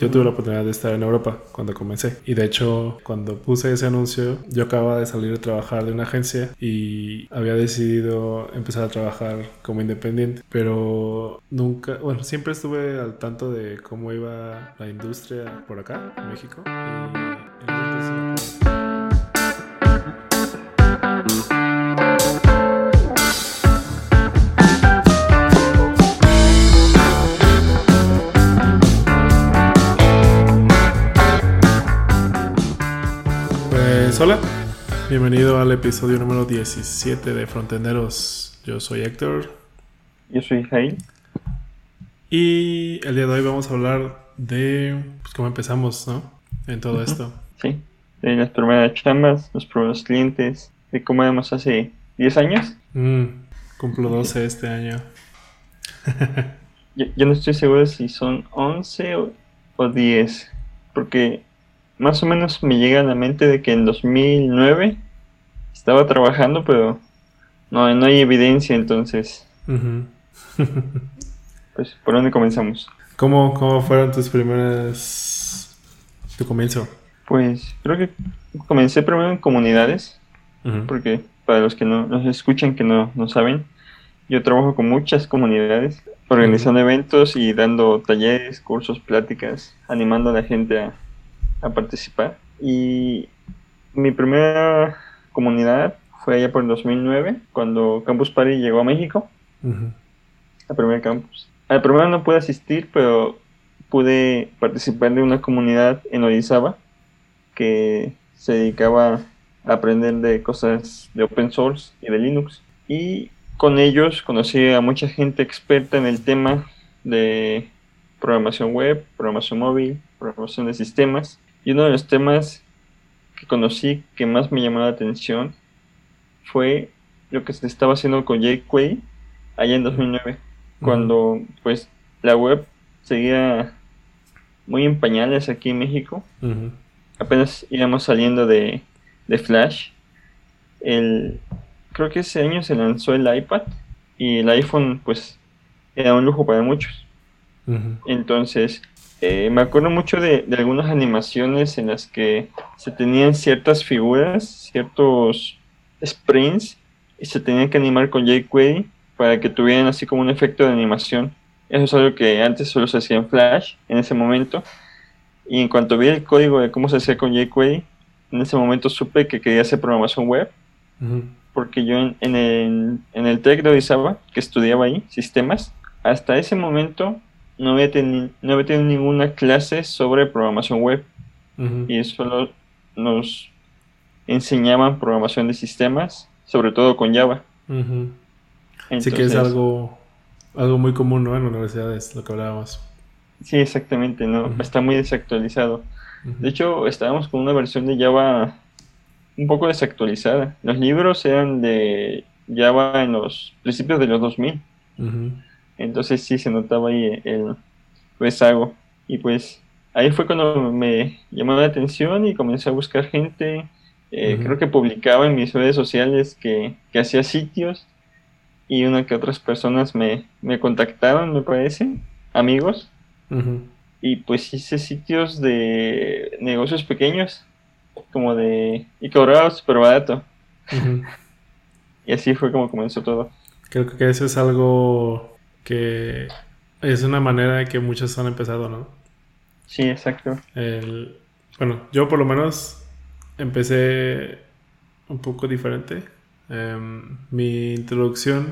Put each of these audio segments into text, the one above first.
yo tuve la oportunidad de estar en Europa cuando comencé. Y de hecho, cuando puse ese anuncio, yo acababa de salir a trabajar de una agencia y había decidido empezar a trabajar como independiente. Pero nunca, bueno, siempre estuve al tanto de cómo iba la industria por acá, en México. Hola, bienvenido al episodio número 17 de Fronteneros. Yo soy Héctor. Yo soy Jaime. Y el día de hoy vamos a hablar de pues, cómo empezamos, ¿no? En todo esto. Sí, de las primeras chambas, los primeros clientes, de cómo éramos hace 10 años. Mm, cumplo 12 este año. yo, no estoy seguro si son 11 o, o 10, porque más o menos me llega a la mente de que en 2009 estaba trabajando, pero no, no hay evidencia, entonces. pues, ¿por dónde comenzamos? ¿Cómo, ¿Cómo fueron tus primeras. tu comienzo? Pues creo que comencé primero en comunidades, porque para los que no nos escuchan, que no, no saben, yo trabajo con muchas comunidades, organizando eventos y dando talleres, cursos, pláticas, animando a la gente a a participar. Y mi primera comunidad fue allá por el 2009, cuando Campus Party llegó a México. La primera campus. Al primero no pude asistir, pero pude participar de una comunidad en Orizaba que se dedicaba a aprender de cosas de open source y de Linux. Y con ellos conocí a mucha gente experta en el tema de programación web, programación móvil, programación de sistemas. Y uno de los temas que conocí que más me llamó la atención fue lo que se estaba haciendo con jQuery allá en 2009, cuando pues la web seguía muy en pañales aquí en México. Apenas íbamos saliendo de, de Flash. El, creo que ese año se lanzó el iPad y el iPhone pues era un lujo para muchos. Entonces eh, me acuerdo mucho de, algunas animaciones en las que se tenían ciertas figuras, ciertos sprints, y se tenían que animar con jQuery para que tuvieran así como un efecto de animación. Eso es algo que antes solo se hacía en Flash, en ese momento. Y en cuanto vi el código de cómo se hacía con jQuery, en ese momento supe que quería hacer programación web. Porque yo en, el, en el TEC de Orizaba, que estudiaba ahí, sistemas, hasta ese momento no había, no había tenido ninguna clase sobre programación web. Y solo nos enseñaban programación de sistemas, sobre todo con Java. Así que es algo, algo muy común ¿no? en universidades, lo que hablábamos. Sí, exactamente, ¿no? Está muy desactualizado. De hecho, estábamos con una versión de Java un poco desactualizada. Los libros eran de Java en los principios de los 2000. Entonces sí se notaba ahí el rezago. Y pues ahí fue cuando me llamó la atención y comencé a buscar gente. Eh, creo que publicaba en mis redes sociales que, hacía sitios y una que otras personas me, me contactaron, me parece, amigos. Y pues hice sitios de negocios pequeños, como de... y cobraba súper barato. y así fue como comenzó todo. Creo que eso es algo que es una manera de que muchos han empezado, ¿no? Sí, exacto. bueno, yo por lo menos empecé un poco diferente. Em, mi introducción,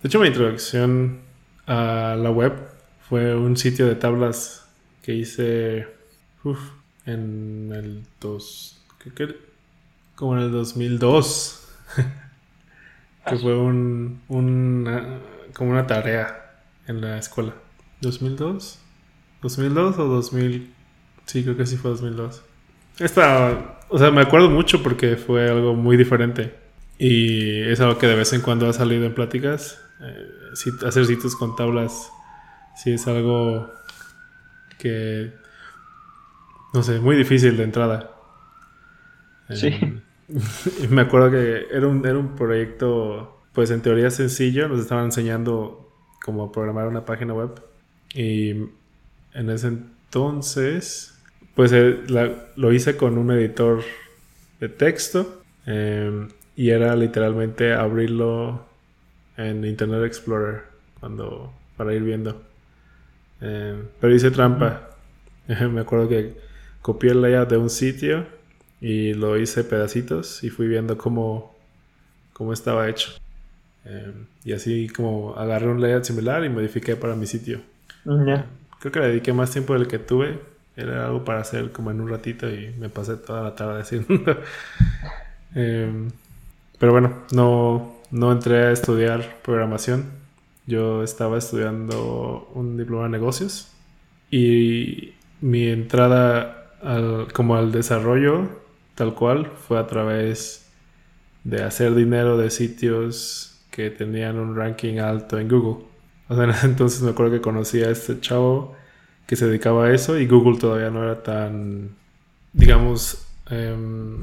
de hecho mi introducción a la web fue un sitio de tablas que hice en el dos, como en el 2002, que fue un, un, como una tarea en la escuela. ¿2002? ¿2002 o 2000? Sí, creo que sí fue 2002. Esta, o sea, me acuerdo mucho porque fue algo muy diferente. Y es algo que de vez en cuando ha salido en pláticas. Eh, hacer sitios con tablas, sí es algo que, no sé, muy difícil de entrada. Sí. me acuerdo que era un, era un proyecto, pues en teoría sencillo. Nos estaban enseñando como programar una página web. Y en ese entonces, pues eh, lo hice con un editor de texto em, y era literalmente abrirlo en Internet Explorer cuando para ir viendo. Em, pero hice trampa. Me acuerdo que copié el layout de un sitio y lo hice pedacitos y fui viendo cómo, cómo estaba hecho. Em, y así como agarré un layout similar y modifiqué para mi sitio. Creo que le dediqué más tiempo del que tuve. Era algo para hacer como en un ratito y me pasé toda la tarde haciendo. Em, pero bueno, no, no entré a estudiar programación. Yo estaba estudiando un diploma de negocios y mi entrada como al desarrollo tal cual fue a través de hacer dinero de sitios que tenían un ranking alto en Google. O sea, entonces me acuerdo que conocí a este chavo que se dedicaba a eso y Google todavía no era tan, digamos, em,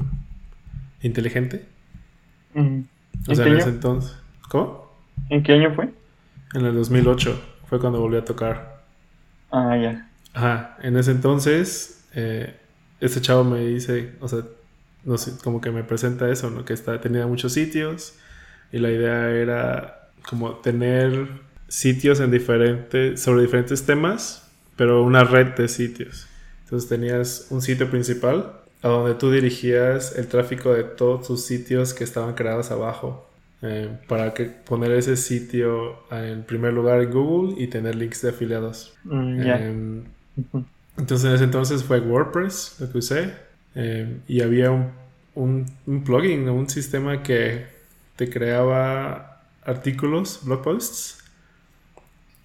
inteligente. O sea, en ese entonces. ¿Cómo? ¿En qué año fue? En el 2008 fue cuando volví a tocar. Ah, ya. Ajá, en ese entonces, eh, este chavo me dice, o sea, no sé, como que me presenta eso, ¿no? Que está, tenía muchos sitios y la idea era como tener sitios en diferentes, sobre diferentes temas, pero una red de sitios. Entonces tenías un sitio principal a donde tú dirigías el tráfico de todos tus sitios que estaban creados abajo. Eh, para que poner ese sitio en primer lugar en Google y tener links de afiliados. Mm, em, entonces en ese entonces fue WordPress lo que usé em, y había un, un, un plugin, un sistema que te creaba artículos, blog posts.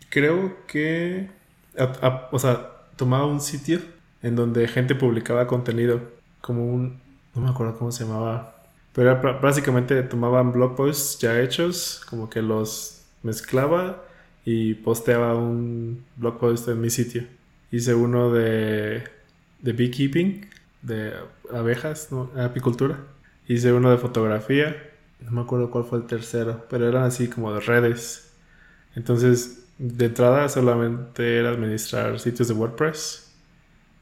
Creo que, o sea, tomaba un sitio en donde gente publicaba contenido, como un, no me acuerdo cómo se llamaba, pero era, básicamente tomaban blog posts ya hechos, como que los mezclaba y posteaba un blog post en mi sitio. Hice uno de, de beekeeping, de abejas, apicultura. Hice uno de fotografía no me acuerdo cuál fue el tercero, pero eran así como de redes. Entonces, de entrada solamente era administrar sitios de WordPress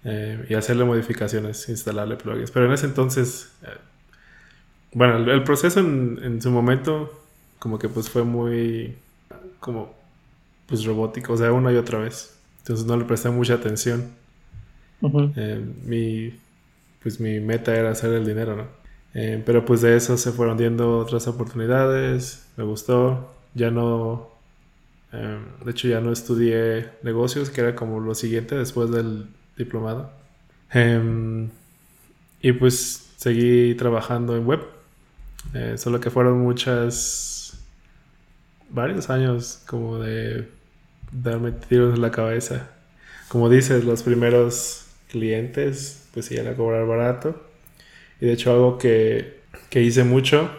eh, y hacerle modificaciones, instalarle plugins. Pero en ese entonces, eh, bueno, el, proceso en, su momento como que pues fue muy como pues robótico, o sea, una y otra vez. Entonces no le presté mucha atención. Eh, mi, pues mi meta era hacer el dinero, ¿no? Eh, pero pues de eso se fueron viendo otras oportunidades, me gustó, ya no, em, de hecho ya no estudié negocios, que era como lo siguiente después del diplomado. Em, y pues seguí trabajando en web, eh, solo que fueron muchas, varios años como de darme tiros en la cabeza. Como dices, los primeros clientes pues iban a cobrar barato y de hecho algo que, hice mucho,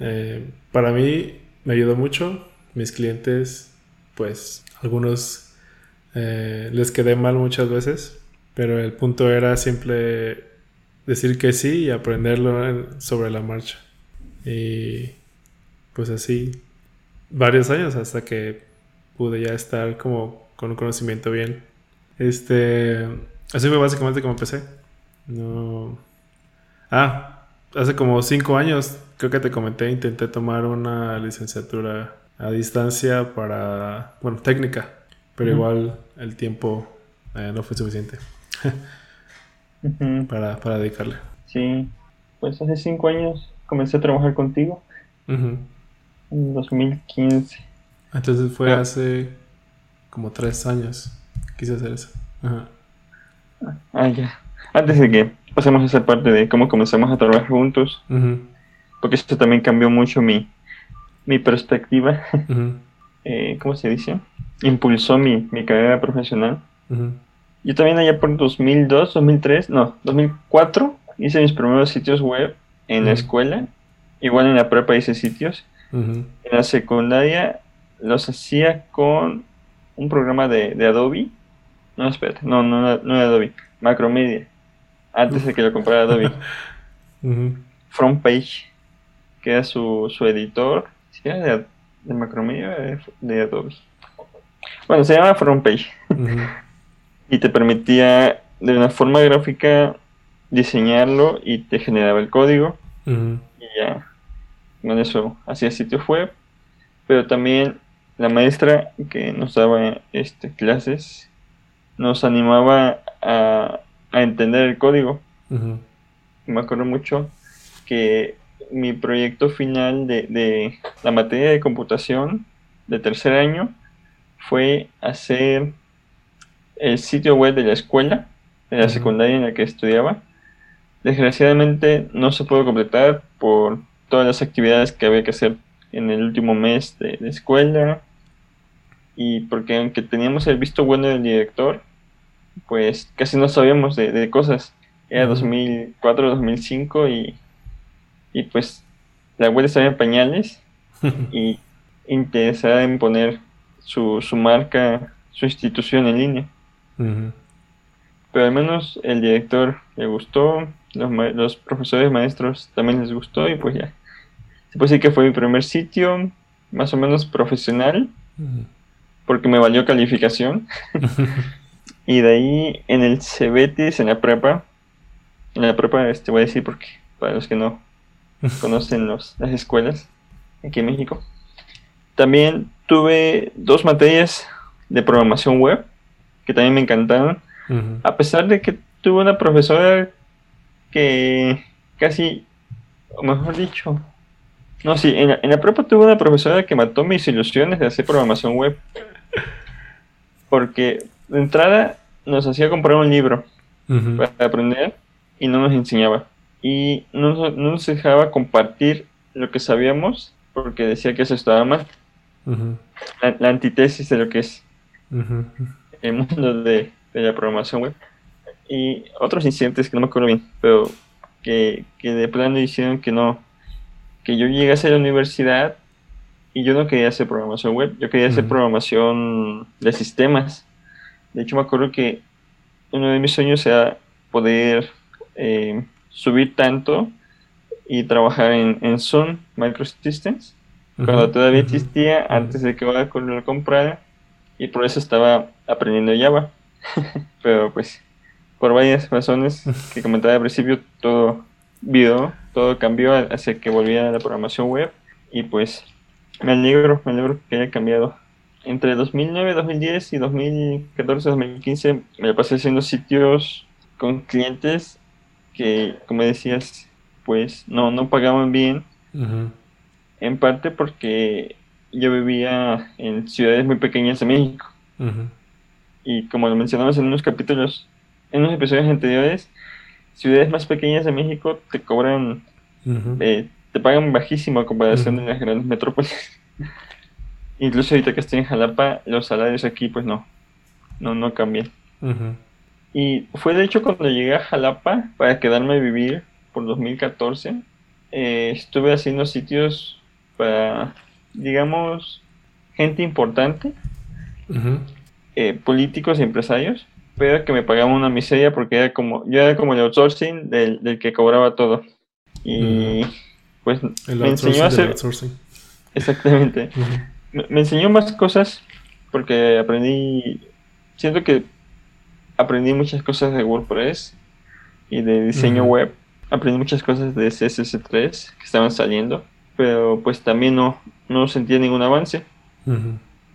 eh, para mí me ayudó mucho. Mis clientes, pues algunos eh, les quedé mal muchas veces, pero el punto era siempre decir que sí y aprenderlo sobre la marcha. Y pues así, varios años hasta que pude ya estar como con un conocimiento bien. Este, así fue básicamente como empecé. No, Ah, hace como cinco años, creo que te comenté, intenté tomar una licenciatura a distancia para, bueno, técnica, pero igual el tiempo eh, no fue suficiente para, dedicarle. Sí, pues hace cinco años comencé a trabajar contigo, en 2015. Entonces fue ah. hace como tres años, quise hacer eso. Ah, ya. Antes de que pasemos a esa parte de cómo comenzamos a trabajar juntos, porque eso también cambió mucho mi, mi perspectiva, eh, ¿cómo se dice? Impulsó mi, mi carrera profesional. Yo también allá por 2002, 2003, no, 2004 hice mis primeros sitios web en la escuela, igual en la prepa hice sitios. En la secundaria los hacía con un programa de, de Adobe. No, espérate, no, no, no, de Adobe, Macromedia antes de que lo comprara Adobe. Frontpage, que era su, su editor, ¿sí de, de Macromedia de, Adobe. Bueno, se llama Frontpage. y te permitía de una forma gráfica diseñarlo y te generaba el código. Y ya, con eso hacía sitios web. Pero también la maestra que nos daba este, clases nos animaba a, entender el código. Me acuerdo mucho que mi proyecto final de, de, la materia de computación de tercer año fue hacer el sitio web de la escuela, de la secundaria en la que estudiaba. Desgraciadamente no se pudo completar por todas las actividades que había que hacer en el último mes de, escuela y porque aunque teníamos el visto bueno del director, pues casi no sabíamos de, cosas. Era 2004, 2005 y, y pues la web estaba en pañales y interesada en poner su, su marca, su institución en línea. Pero al menos el director le gustó, los, los, profesores maestros también les gustó y pues ya. Se puede decir que fue mi primer sitio, más o menos profesional, porque me valió calificación. y de ahí en el Cebetis, en la prepa, en la prepa, este voy a decir porque para los que no conocen los, las escuelas aquí en México, también tuve dos materias de programación web que también me encantaron. A pesar de que tuve una profesora que casi, o mejor dicho, no, sí, en la, en la prepa tuve una profesora que mató mis ilusiones de hacer programación web. Porque de entrada nos hacía comprar un libro para aprender y no nos enseñaba. Y no, nos dejaba compartir lo que sabíamos porque decía que eso estaba mal. la, la, antítesis de lo que es el mundo de, la programación web. Y otros incidentes que no me acuerdo bien, pero que, de plano hicieron que no, que yo llegase a la universidad y yo no quería hacer programación web, yo quería hacer programación de sistemas. De hecho, me acuerdo que uno de mis sueños era poder eh, subir tanto y trabajar en, en Sun Microsystems, cuando todavía existía, antes de que Oracle lo comprara y por eso estaba aprendiendo Java. Pero pues por varias razones que comentaba al principio, todo vio, todo cambió hacia que volviera a la programación web y pues me alegro, me alegro que haya cambiado. Entre 2009, 2010 y 2014, 2015 me pasé haciendo sitios con clientes que, como decías, pues no, no pagaban bien. En parte porque yo vivía en ciudades muy pequeñas de México. Y como lo mencionamos en unos capítulos, en unos episodios anteriores, ciudades más pequeñas de México te cobran, eh, te pagan bajísimo a comparación de las grandes metrópolis. Incluso ahorita que estoy en Jalapa, los salarios aquí pues no, no, no cambian. Y fue de hecho cuando llegué a Jalapa para quedarme a vivir por 2014, eh, estuve haciendo sitios para digamos, gente importante, eh, políticos y empresarios, pero que me pagaban una miseria porque era como, yo era como el outsourcing del, que cobraba todo. Y pues me enseñó a hacer... Exactamente. Me, enseñó más cosas porque aprendí, siento que aprendí muchas cosas de WordPress y de diseño web. Aprendí muchas cosas de CSS3 que estaban saliendo pero pues también no, no sentía ningún avance.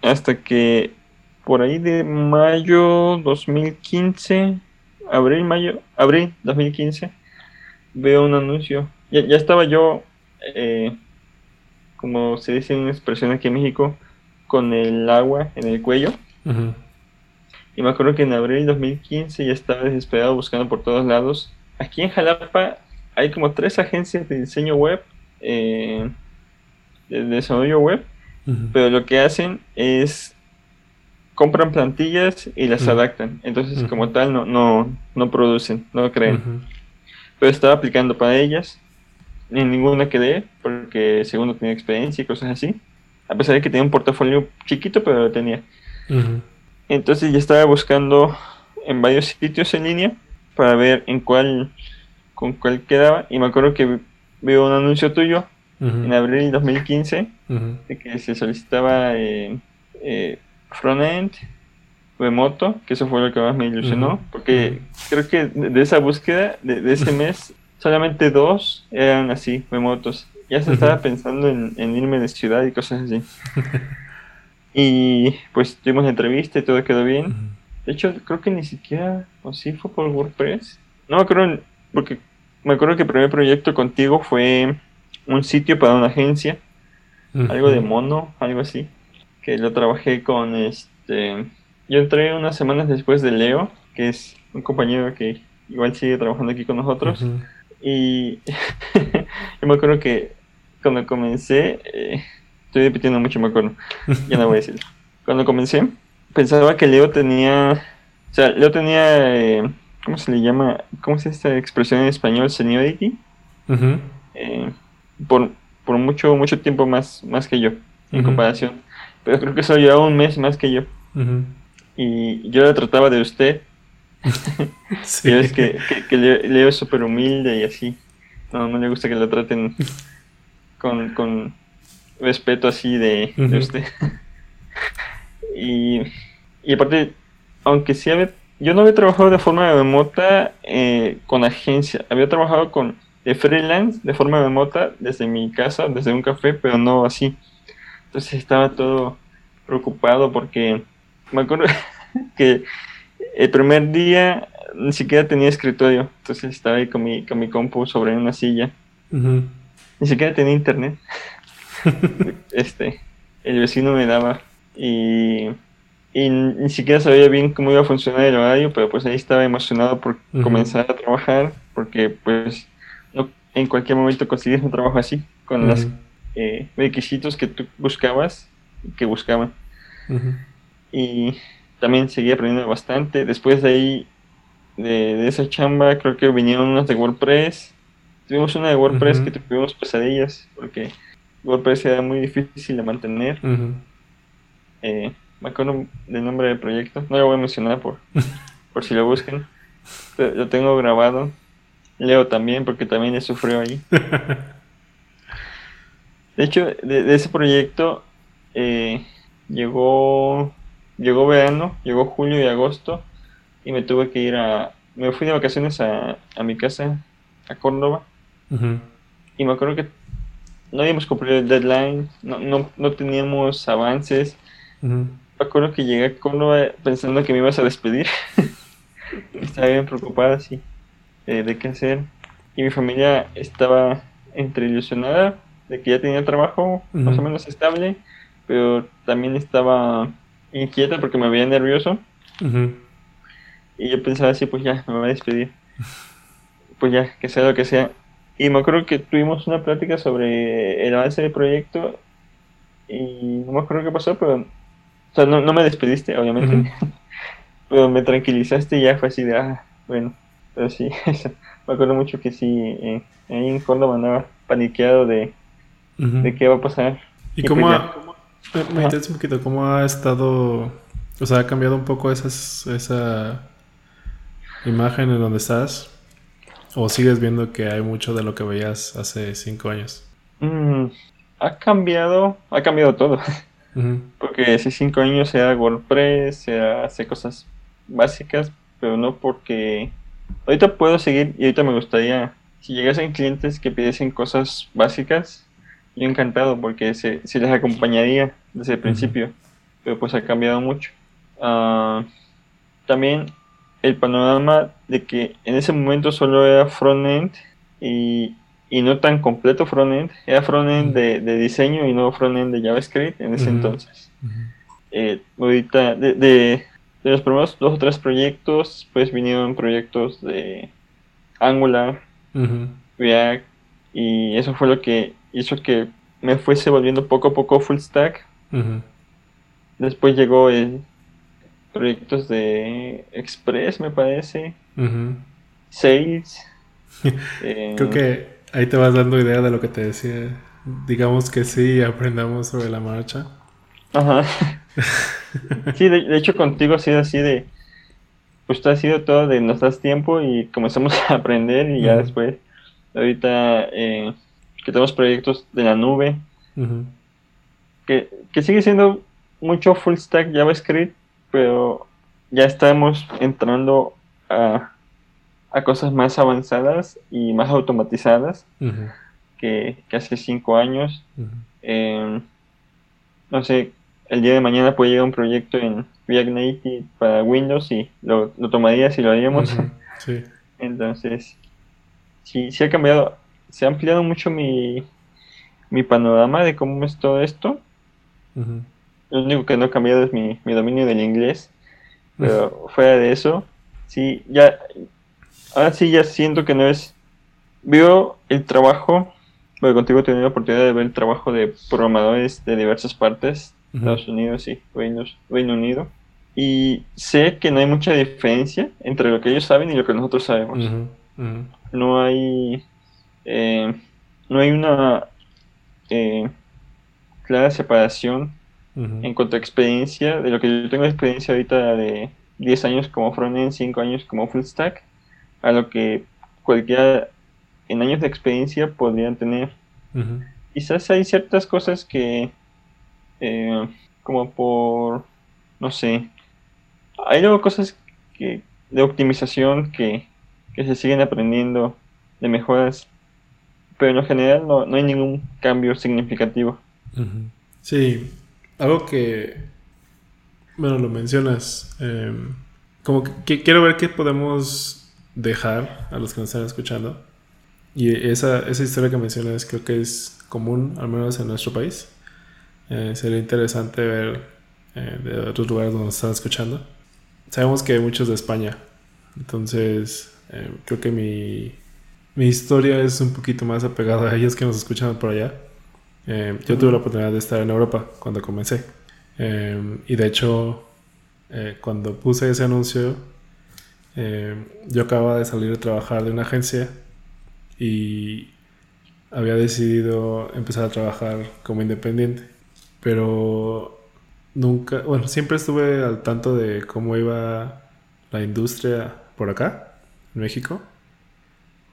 Hasta que por ahí de mayo 2015, abril, mayo, abril 2015, veo un anuncio. Ya, ya estaba yo, eh, como se dice en una expresión aquí en México, con el agua en el cuello. Y me acuerdo que en abril 2015 ya estaba desesperado buscando por todos lados. Aquí en Jalapa hay como tres agencias de diseño web eh, de desarrollo web, pero lo que hacen es compran plantillas y las adaptan. Entonces, como tal, no, no, no producen, no creen. Pero estaba aplicando para ellas. Ni ninguna quedé, porque segundo tenía experiencia y cosas así. A pesar de que tenía un portafolio chiquito, pero lo tenía. Entonces ya estaba buscando en varios sitios en línea para ver en cuál, con cuál quedaba. Y me acuerdo que veo un anuncio tuyo en abril de 2015 de que se solicitaba eh, eh, frontend remoto, que eso fue lo que más me ilusionó, porque creo que de esa búsqueda, de, ese mes, solamente dos eran así, remotos. Ya se estaba pensando en, irme de ciudad y cosas así. y pues tuvimos la entrevista y todo quedó bien. De hecho, creo que ni siquiera, o sí fue por WordPress. No me acuerdo, porque me acuerdo que el primer proyecto contigo fue un sitio para una agencia, algo de mono, algo así, que lo trabajé con este... Yo entré unas semanas después de Leo, que es un compañero que igual sigue trabajando aquí con nosotros. Y yo me acuerdo que cuando comencé, eh, estoy repitiendo mucho, me acuerdo, ya no voy a decir. Cuando comencé, pensaba que Leo tenía, o sea, Leo tenía, eh, ¿cómo se le llama? ¿Cómo es esta expresión en español? Seniority. eh, por, por mucho, mucho tiempo más, más que yo, en comparación. Pero creo que solo llevaba un mes más que yo. Y yo la trataba de usted. Sí. y es que, que, Leo, es súper humilde y así. No, no le gusta que lo traten con, con respeto así de, usted. y, y aparte, aunque sí había, yo no había trabajado de forma remota eh, con agencia, había trabajado con de freelance de forma remota desde mi casa, desde un café, pero no así. Entonces estaba todo preocupado porque me acuerdo que el primer día ni siquiera tenía escritorio, entonces estaba ahí con mi, con mi compu sobre una silla. Ni siquiera tenía internet. este, el vecino me daba y, y, ni siquiera sabía bien cómo iba a funcionar el horario, pero pues ahí estaba emocionado por comenzar a trabajar porque pues en cualquier momento consigues un trabajo así, con los eh, requisitos que tú buscabas, que buscaban. Y también seguí aprendiendo bastante. Después de ahí, de, esa chamba, creo que vinieron unas de WordPress. Tuvimos una de WordPress que tuvimos pesadillas, porque WordPress era muy difícil de mantener. Eh, me acuerdo del nombre del proyecto, no lo voy a mencionar por, por si lo buscan. Lo tengo grabado Leo también, porque también le sufrió ahí. De hecho, de, ese proyecto eh, llegó, llegó verano, llegó julio y agosto, y me tuve que ir a... Me fui de vacaciones a, a mi casa, a Córdoba, y me acuerdo que no habíamos cumplido el deadline, no, no, no teníamos avances. Me acuerdo que llegué a Córdoba pensando que me ibas a despedir. Estaba bien preocupada, sí. Eh, de qué hacer. Y mi familia estaba entre ilusionada de que ya tenía trabajo más o menos estable, pero también estaba inquieta porque me veía nervioso. Y yo pensaba así, pues ya, me voy a despedir. pues ya, que sea lo que sea. Y me acuerdo que tuvimos una plática sobre el avance del proyecto y no me acuerdo qué pasó, pero... O sea, no, no me despediste, obviamente. pero me tranquilizaste y ya fue así de, ah, bueno, pero sí, me acuerdo mucho que sí, eh, ahí en Córdoba andaba paniqueado de, de qué va a pasar. ¿Y, cómo, pues me, un poquito, cómo ha estado, o sea, ha cambiado un poco esas, esa imagen en donde estás? ¿O sigues viendo que hay mucho de lo que veías hace cinco años? Mm, ha cambiado, ha cambiado todo. Porque hace cinco años era WordPress, era hacer cosas básicas, pero no porque Ahorita puedo seguir y ahorita me gustaría, si llegasen clientes que pidiesen cosas básicas, yo encantado porque se, les acompañaría desde el principio, pero pues ha cambiado mucho. Ah, también el panorama de que en ese momento solo era frontend y, y no tan completo frontend, era frontend de, de, diseño y no frontend de JavaScript en ese entonces. Eh, ahorita, de, de los primeros dos o tres proyectos, pues vinieron proyectos de Angular, React, y eso fue lo que hizo que me fuese volviendo poco a poco full stack. Después llegó el proyectos de Express, me parece, Sales. Eh, Creo que ahí te vas dando idea de lo que te decía. Digamos que sí, aprendamos sobre la marcha. Ajá. sí, de, hecho contigo ha sido así de, pues ha sido todo de nos das tiempo y comenzamos a aprender y ya después, ahorita eh, que tenemos proyectos de la nube, que, que sigue siendo mucho full stack JavaScript, pero ya estamos entrando a, a cosas más avanzadas y más automatizadas que, hace cinco años. Em, no sé, el día de mañana puede llegar un proyecto en React Native para Windows y lo, lo tomarías y lo haríamos. Entonces, sí, sí ha cambiado, se ha ampliado mucho mi, mi panorama de cómo es todo esto. Lo único que no ha cambiado es mi, mi dominio del inglés. Pero fuera de eso, sí, ya, ahora sí ya siento que no es, veo el trabajo, porque contigo he tenido la oportunidad de ver el trabajo de programadores de diversas partes, Estados Unidos y Reino, Unido, y sé que no hay mucha diferencia entre lo que ellos saben y lo que nosotros sabemos. No hay, eh, no hay una eh, clara separación en cuanto a experiencia, de lo que yo tengo experiencia ahorita de 10 años como frontend, 5 años como full stack, a lo que cualquiera en años de experiencia podrían tener. Quizás hay ciertas cosas que, eh, como por, no sé, hay luego cosas que, de optimización que, que se siguen aprendiendo, de mejoras, pero en lo general no, no hay ningún cambio significativo. Sí, algo que, bueno, lo mencionas, em, como que, quiero ver qué podemos dejar a los que nos están escuchando. Y esa, esa historia que mencionas creo que es común, al menos en nuestro país. Eh, sería interesante ver eh, de otros lugares donde nos están escuchando. Sabemos que hay muchos de España, entonces em, creo que mi, mi historia es un poquito más apegada a ellos que nos escuchan por allá. Eh, yo tuve la oportunidad de estar en Europa cuando comencé. Eh, y de hecho, eh, cuando puse ese anuncio, yo acababa de salir de trabajar de una agencia y había decidido empezar a trabajar como independiente. Pero nunca, bueno, siempre estuve al tanto de cómo iba la industria por acá, en México.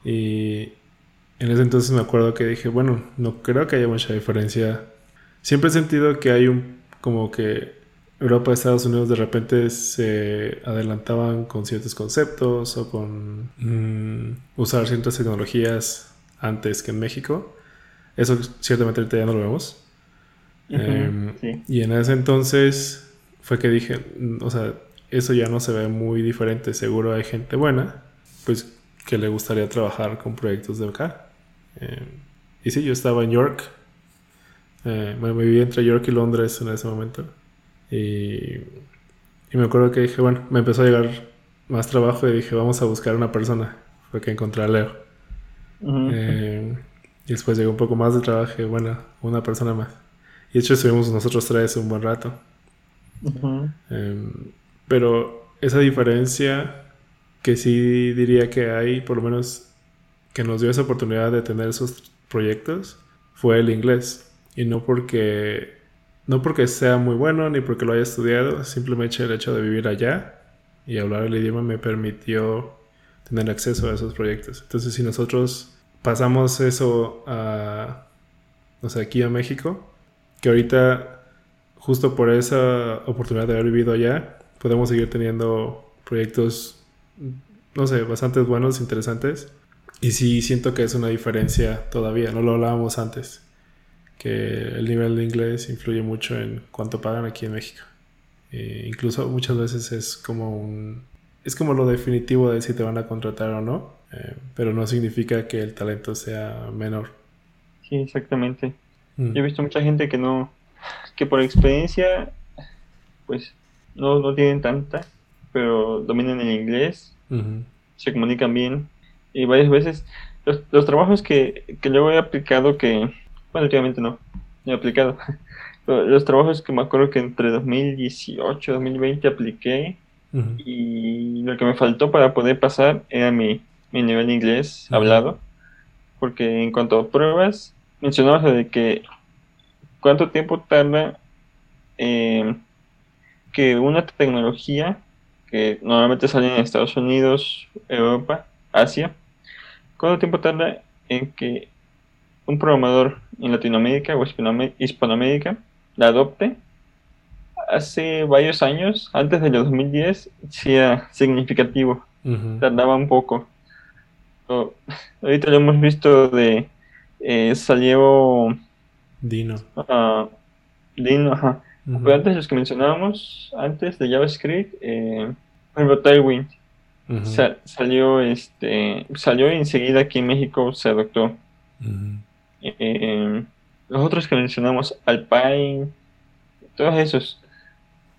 Y en ese entonces me acuerdo que dije, bueno, no creo que haya mucha diferencia. Siempre he sentido que hay un, como que Europa y Estados Unidos de repente se adelantaban con ciertos conceptos o con mm, usar ciertas tecnologías antes que en México. Eso ciertamente ahorita ya no lo vemos. Em, y en ese entonces fue que dije, o sea, eso ya no se ve muy diferente. Seguro hay gente buena, pues que le gustaría trabajar con proyectos de acá. Eh, y sí, yo estaba en York. Eh, me, viví entre York y Londres en ese momento. Y, y, me acuerdo que dije, bueno, me empezó a llegar más trabajo y dije, vamos a buscar una persona. Fue que encontré a Leo. Eh, y después llegó un poco más de trabajo y bueno, una persona más. Y de hecho estuvimos nosotros tres un buen rato. pero esa diferencia que sí diría que hay, por lo menos que nos dio esa oportunidad de tener esos proyectos, fue el inglés. Y no porque, no porque sea muy bueno ni porque lo haya estudiado, simplemente el hecho de vivir allá y hablar el idioma me permitió tener acceso a esos proyectos. Entonces, si nosotros pasamos eso a, o sea, aquí a México, que ahorita, justo por esa oportunidad de haber vivido allá, podemos seguir teniendo proyectos no sé, bastante buenos, interesantes. Y sí siento que es una diferencia todavía, no lo hablábamos antes, que el nivel de inglés influye mucho en cuánto pagan aquí en México. E incluso muchas veces es como un... Es como lo definitivo de si te van a contratar o no, eh, pero no significa que el talento sea menor. Sí, exactamente. Mm. Yo he visto mucha gente que no, que por experiencia, pues no, no tienen tanta, pero dominan el inglés, se comunican bien. Y varias veces, los, los trabajos que, que luego he aplicado, que, bueno, últimamente no, he aplicado. los trabajos que me acuerdo que entre 2018 y 2020 apliqué y lo que me faltó para poder pasar era mi, mi nivel de inglés hablado. Porque en cuanto a pruebas, mencionabas de que cuánto tiempo tarda eh, que una tecnología que normalmente salen en Estados Unidos, Europa, Asia, ¿cuánto tiempo tarda en que un programador en Latinoamérica o Hispanoamérica la adopte hace varios años, antes del 2010, sí era significativo. Tardaba un poco. ahorita lo hemos visto de... Eh, salió... Dino. Uh, Dino, ajá. Pero antes los que mencionábamos, antes de JavaScript, eh, por Tailwind. salió este salió enseguida aquí en México se adoptó. Eh, los otros que mencionamos Alpine todos esos.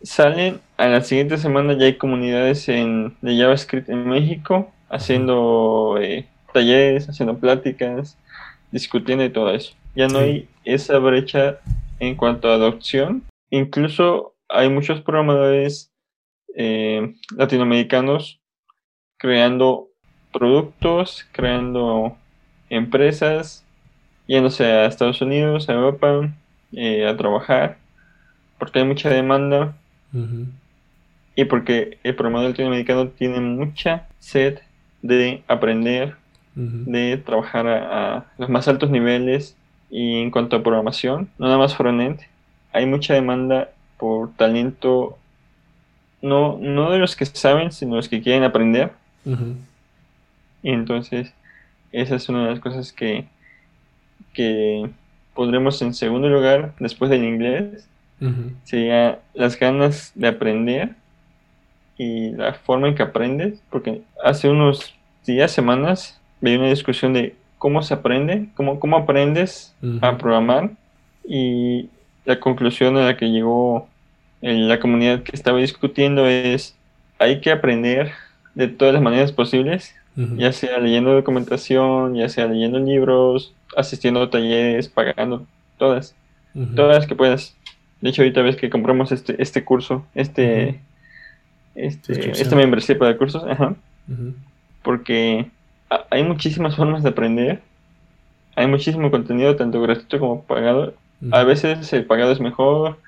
Salen a la siguiente semana ya hay comunidades en, de JavaScript en México haciendo eh, talleres haciendo pláticas discutiendo y todo eso. Ya no hay esa brecha en cuanto a adopción. Incluso hay muchos programadores eh, latinoamericanos creando productos, creando empresas, yéndose a Estados Unidos, a Europa, eh, a trabajar, porque hay mucha demanda. Y porque el programador latinoamericano tiene mucha sed de aprender, de trabajar a, los más altos niveles y en cuanto a programación, no nada más frontend, hay mucha demanda por talento no, no de los que saben, sino los que quieren aprender. Y entonces, esa es una de las cosas que, que pondremos en segundo lugar después del inglés. Sería las ganas de aprender y la forma en que aprendes, porque hace unos días, semanas, vi una discusión de cómo se aprende, cómo, cómo aprendes a programar y la conclusión a la que llegó la comunidad que estaba discutiendo es, hay que aprender de todas las maneras posibles, ya sea leyendo documentación, ya sea leyendo libros, asistiendo a talleres, pagando, todas, todas las que puedas. De hecho, ahorita ves que compramos este, este curso, este, este esta membresía para cursos, porque hay muchísimas formas de aprender, hay muchísimo contenido, tanto gratuito como pagado. A veces el pagado es mejor,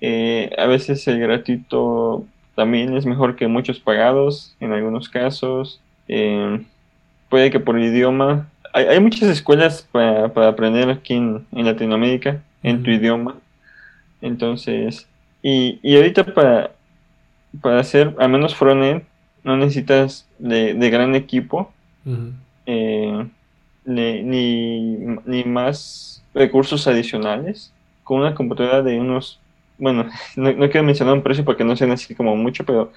eh, a veces el gratuito también es mejor que muchos pagados en algunos casos. Eh, puede que por idioma. Hay, muchas escuelas para, aprender aquí en, Latinoamérica, en tu idioma. Entonces, y, y ahorita para, para hacer al menos frontend, no necesitas de, gran equipo. Eh, ni, ni más recursos adicionales. Con una computadora de unos bueno, no, quiero mencionar un precio porque no sean así como mucho, pero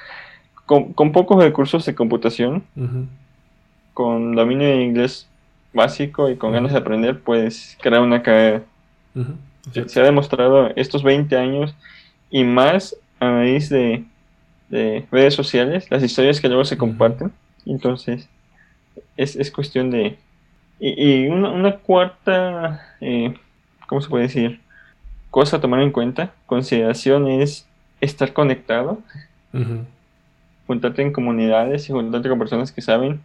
con, pocos recursos de computación, con dominio de inglés básico y con ganas de aprender, puedes crear una carrera. se, ha demostrado estos 20 años y más a raíz de, redes sociales, las historias que luego se comparten. Entonces, es, es cuestión de... Y, una, una, cuarta, eh, ¿cómo se puede decir? Cosa a tomar en cuenta, consideración es estar conectado, juntarte en comunidades y juntarte con personas que saben,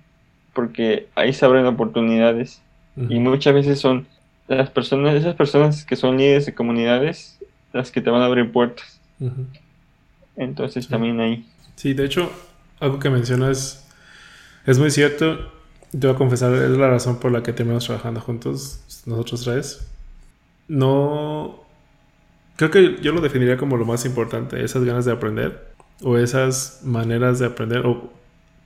porque ahí se abren oportunidades y muchas veces son las personas, esas personas que son líderes de comunidades, las que te van a abrir puertas. Entonces también ahí. Sí, de hecho, algo que mencionas es muy cierto. Te voy a confesar, es la razón por la que terminamos trabajando juntos, nosotros tres. No Creo que yo lo definiría como lo más importante, esas ganas de aprender o esas maneras de aprender o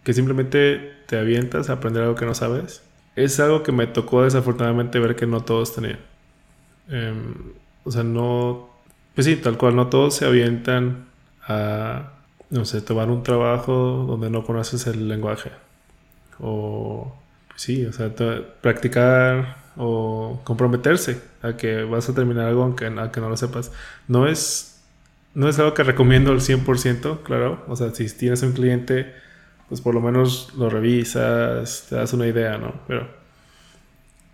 que simplemente te avientas a aprender algo que no sabes. Es algo que me tocó desafortunadamente ver que no todos tenían. Em, o sea, no... Pues sí, tal cual, no todos se avientan a, no sé, tomar un trabajo donde no conoces el lenguaje. O, pues sí, o sea, practicar o comprometerse a que vas a terminar algo aunque, no lo sepas. No es, no es algo que recomiendo al 100%, claro. O sea, si tienes un cliente, pues por lo menos lo revisas, te das una idea, ¿no? Pero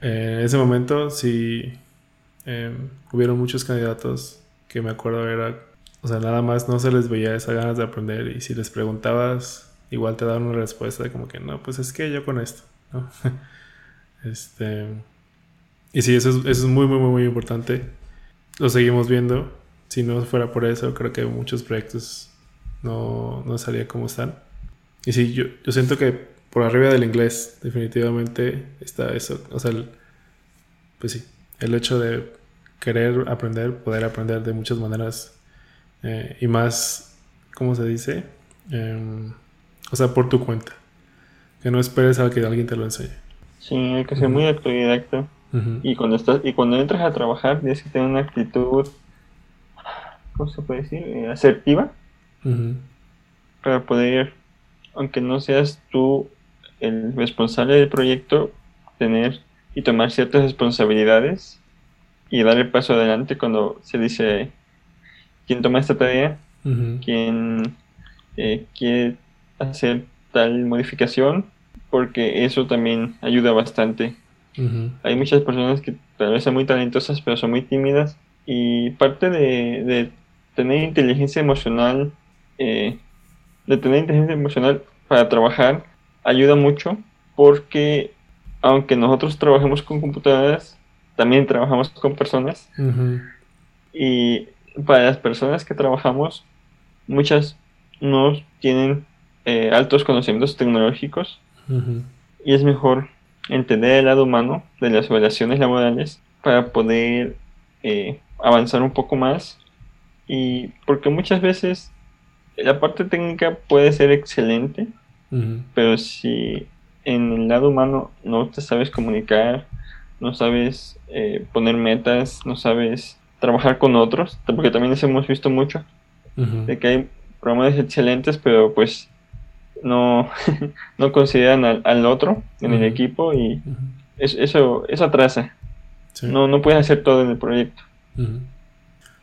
en ese momento sí em, hubieron muchos candidatos que me acuerdo era, o sea, nada más no se les veía esas ganas de aprender y si les preguntabas, igual te daban una respuesta como que no, pues es que yo con esto, ¿no? este y sí, eso es, eso es muy, muy, muy, muy importante. Lo seguimos viendo. Si no fuera por eso, creo que muchos proyectos no, no salían como están. Y sí, yo, yo siento que por arriba del inglés, definitivamente está eso. O sea, pues sí, el hecho de querer aprender, poder aprender de muchas maneras Eh, y más, ¿cómo se dice? Em, o sea, por tu cuenta. Que no esperes a que alguien te lo enseñe. Sí, hay que ser muy autodidacta. Y cuando estás, y cuando entras a trabajar tienes que tener una actitud, ¿cómo se puede decir? Eh, asertiva. Para poder, aunque no seas tú el responsable del proyecto, tener y tomar ciertas responsabilidades y dar el paso adelante cuando se dice quién toma esta tarea, quién eh, quiere hacer tal modificación, porque eso también ayuda bastante. Hay muchas personas que tal vez son muy talentosas, pero son muy tímidas. Y parte de, tener inteligencia emocional, eh, de tener inteligencia emocional para trabajar, ayuda mucho porque aunque nosotros trabajemos con computadoras, también trabajamos con personas. Y para las personas que trabajamos, muchas no tienen eh, altos conocimientos tecnológicos y es mejor entender el lado humano de las relaciones laborales para poder eh, avanzar un poco más. Y porque muchas veces la parte técnica puede ser excelente pero si en el lado humano no te sabes comunicar no sabes eh, poner metas no sabes trabajar con otros porque también les hemos visto mucho de que hay programas excelentes pero pues no, no consideran al, otro en el equipo y eso, eso atrasa. No, no puedes hacer todo en el proyecto.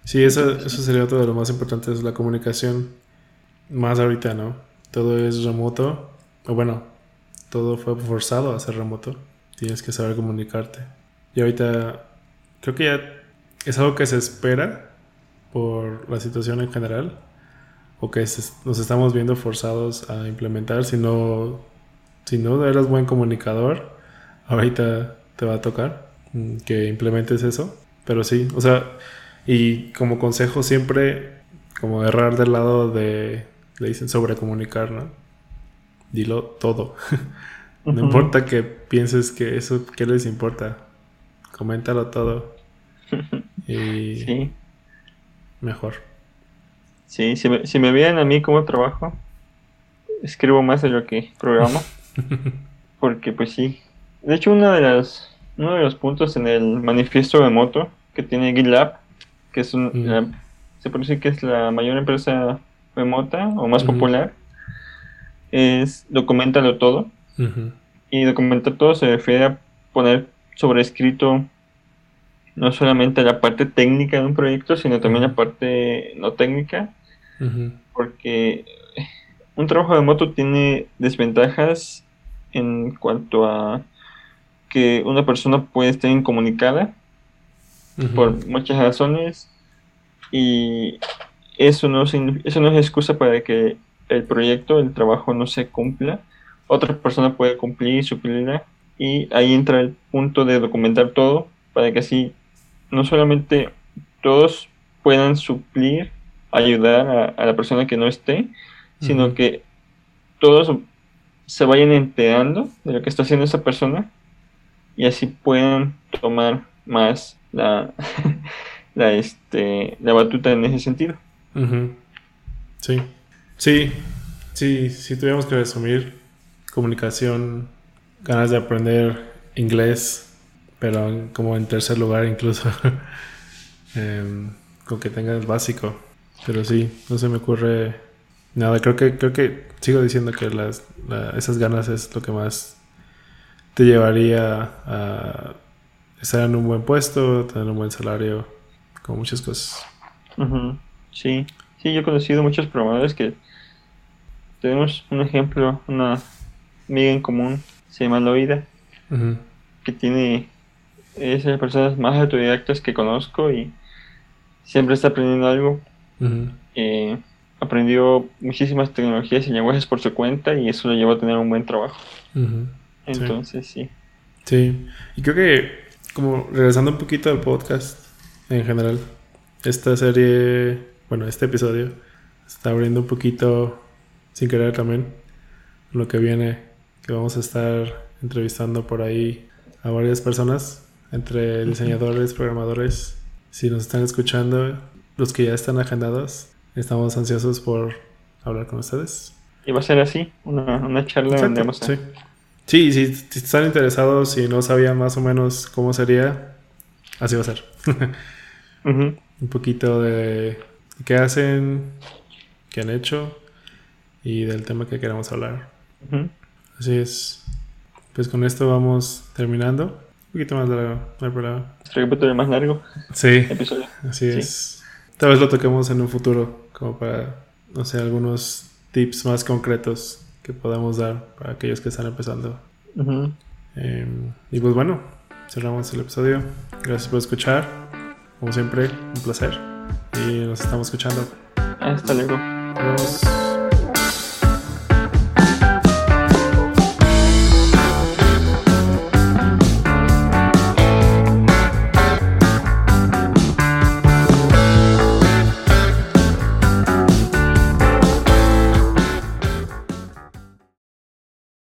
Sí, eso, eso sería otro de lo más importante, es la comunicación. Más ahorita, ¿no? Todo es remoto. O bueno, todo fue forzado a ser remoto. Tienes que saber comunicarte. Y ahorita creo que ya es algo que se espera por la situación en general o que nos estamos viendo forzados a implementar. Si no, si no eres buen comunicador, ahorita te va a tocar mm, que implementes eso. Pero sí, o sea, y como consejo siempre, como errar del lado de, le dicen sobre comunicar, ¿no? Dilo todo. no importa que pienses que eso, ¿qué les importa? Coméntalo todo. Y sí. mejor. Sí, si me, si me ven a mí como trabajo, escribo más de lo que programo. porque pues sí. De hecho, una de las, uno de los puntos en el manifiesto de moto que tiene GitLab, que es un, se puede decir que es la mayor empresa remota o más popular, es documentalo todo. Y documentar todo se refiere a poner sobre escrito no solamente la parte técnica de un proyecto, sino también la parte no técnica porque un trabajo de moto tiene desventajas en cuanto a que una persona puede estar incomunicada por muchas razones y eso no, eso no es excusa para que el proyecto, el trabajo no se cumpla. Otra persona puede cumplir y suplirla y ahí entra el punto de documentar todo para que así no solamente todos puedan suplir ayudar a, la persona que no esté, sino que todos se vayan enterando de lo que está haciendo esa persona y así puedan tomar más la, la, este, la batuta en ese sentido. Sí, sí, sí, si tuviéramos que resumir, comunicación, ganas de aprender inglés, pero como en tercer lugar incluso, em, con que tengas básico. Pero sí, no se me ocurre nada. Creo que, creo que sigo diciendo que las, esas ganas es lo que más te llevaría a estar en un buen puesto, tener un buen salario, con muchas cosas. Sí, sí, yo he conocido muchos programadores que tenemos un ejemplo, una amiga en común, se llama Loida, que tiene, es de las personas más autodidactas que conozco y siempre está aprendiendo algo eh, aprendió muchísimas tecnologías y lenguajes por su cuenta y eso lo llevó a tener un buen trabajo. Entonces, sí. sí. y creo que, como regresando un poquito al podcast en general, esta serie, bueno, este episodio está abriendo un poquito, sin querer también, lo que viene, que vamos a estar entrevistando por ahí a varias personas, entre diseñadores, programadores. Si nos están escuchando, los que ya están agendados, estamos ansiosos por hablar con ustedes. Y va a ser así, una, una charla donde vamos a... Sí. sí, si, están interesados y no sabían más o menos cómo sería, así va a ser. Un poquito de qué hacen, qué han hecho y del tema que queremos hablar. Así es. Pues con esto vamos terminando. Un poquito más largo, no hay problema. capítulo más largo. Sí. Así es. Tal vez lo toquemos en un futuro, como para, no sé, algunos tips más concretos que podamos dar para aquellos que están empezando. Em, y pues bueno, cerramos el episodio. Gracias por escuchar. Como siempre, un placer. Y nos estamos escuchando. Hasta luego. Adiós.